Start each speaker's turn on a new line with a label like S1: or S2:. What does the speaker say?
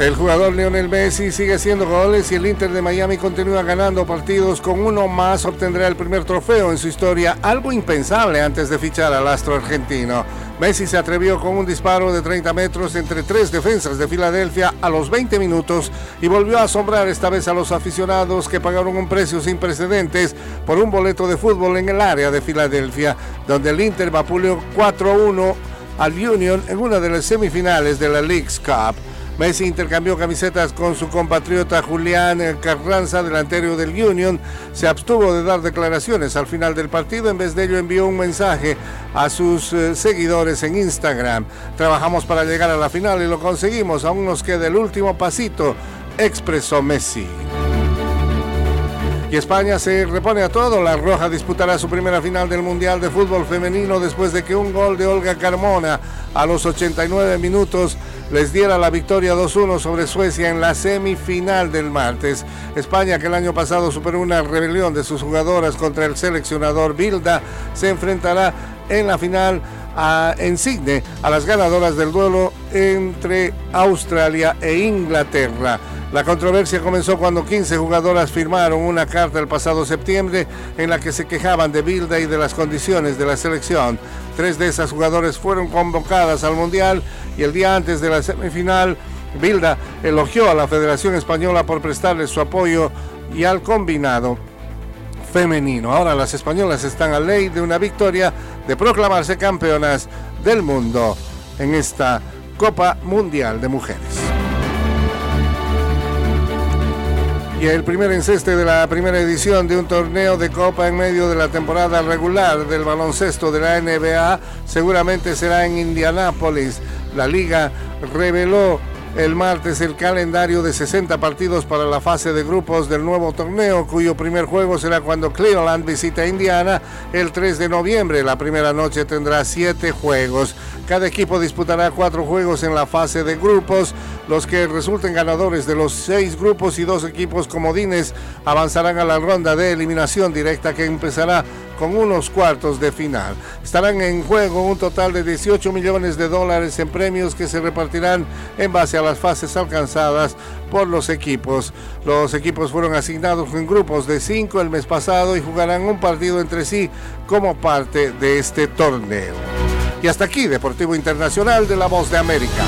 S1: El jugador Lionel Messi sigue haciendo goles y el Inter de Miami continúa ganando partidos. Con uno más obtendrá el primer trofeo en su historia, algo impensable antes de fichar al astro argentino. Messi se atrevió con un disparo de 30 metros entre tres defensas de Filadelfia a los 20 minutos y volvió a asombrar esta vez a los aficionados que pagaron un precio sin precedentes por un boleto de fútbol en el área de Filadelfia, donde el Inter vapuleó 4-1 al Union en una de las semifinales de la League's Cup. Messi intercambió camisetas con su compatriota Julián Carranza, delantero del Union. Se abstuvo de dar declaraciones al final del partido. En vez de ello envió un mensaje a sus eh, seguidores en Instagram. Trabajamos para llegar a la final y lo conseguimos. Aún nos queda el último pasito, expresó Messi y España se repone a todo. La Roja disputará su primera final del Mundial de Fútbol Femenino después de que un gol de Olga Carmona a los 89 minutos les diera la victoria 2-1 sobre Suecia en la semifinal del martes. España, que el año pasado superó una rebelión de sus jugadoras contra el seleccionador Bilda, se enfrentará en la final a, en Sydney a las ganadoras del duelo entre Australia e Inglaterra. La controversia comenzó cuando 15 jugadoras firmaron una carta el pasado septiembre en la que se quejaban de Bilda y de las condiciones de la selección. Tres de esas jugadoras fueron convocadas al Mundial y el día antes de la semifinal, Bilda elogió a la Federación Española por prestarle su apoyo y al combinado femenino. Ahora las españolas están a ley de una victoria de proclamarse campeonas del mundo en esta Copa Mundial de Mujeres. Y el primer enceste de la primera edición de un torneo de Copa en medio de la temporada regular del baloncesto de la NBA seguramente será en Indianápolis. La liga reveló el martes el calendario de 60 partidos para la fase de grupos del nuevo torneo, cuyo primer juego será cuando Cleveland visita Indiana el 3 de noviembre. La primera noche tendrá siete juegos. Cada equipo disputará cuatro juegos en la fase de grupos. Los que resulten ganadores de los seis grupos y dos equipos comodines avanzarán a la ronda de eliminación directa que empezará con unos cuartos de final. Estarán en juego un total de 18 millones de dólares en premios que se repartirán en base a las fases alcanzadas por los equipos. Los equipos fueron asignados en grupos de cinco el mes pasado y jugarán un partido entre sí como parte de este torneo. Y hasta aquí, Deportivo Internacional de la Voz de América.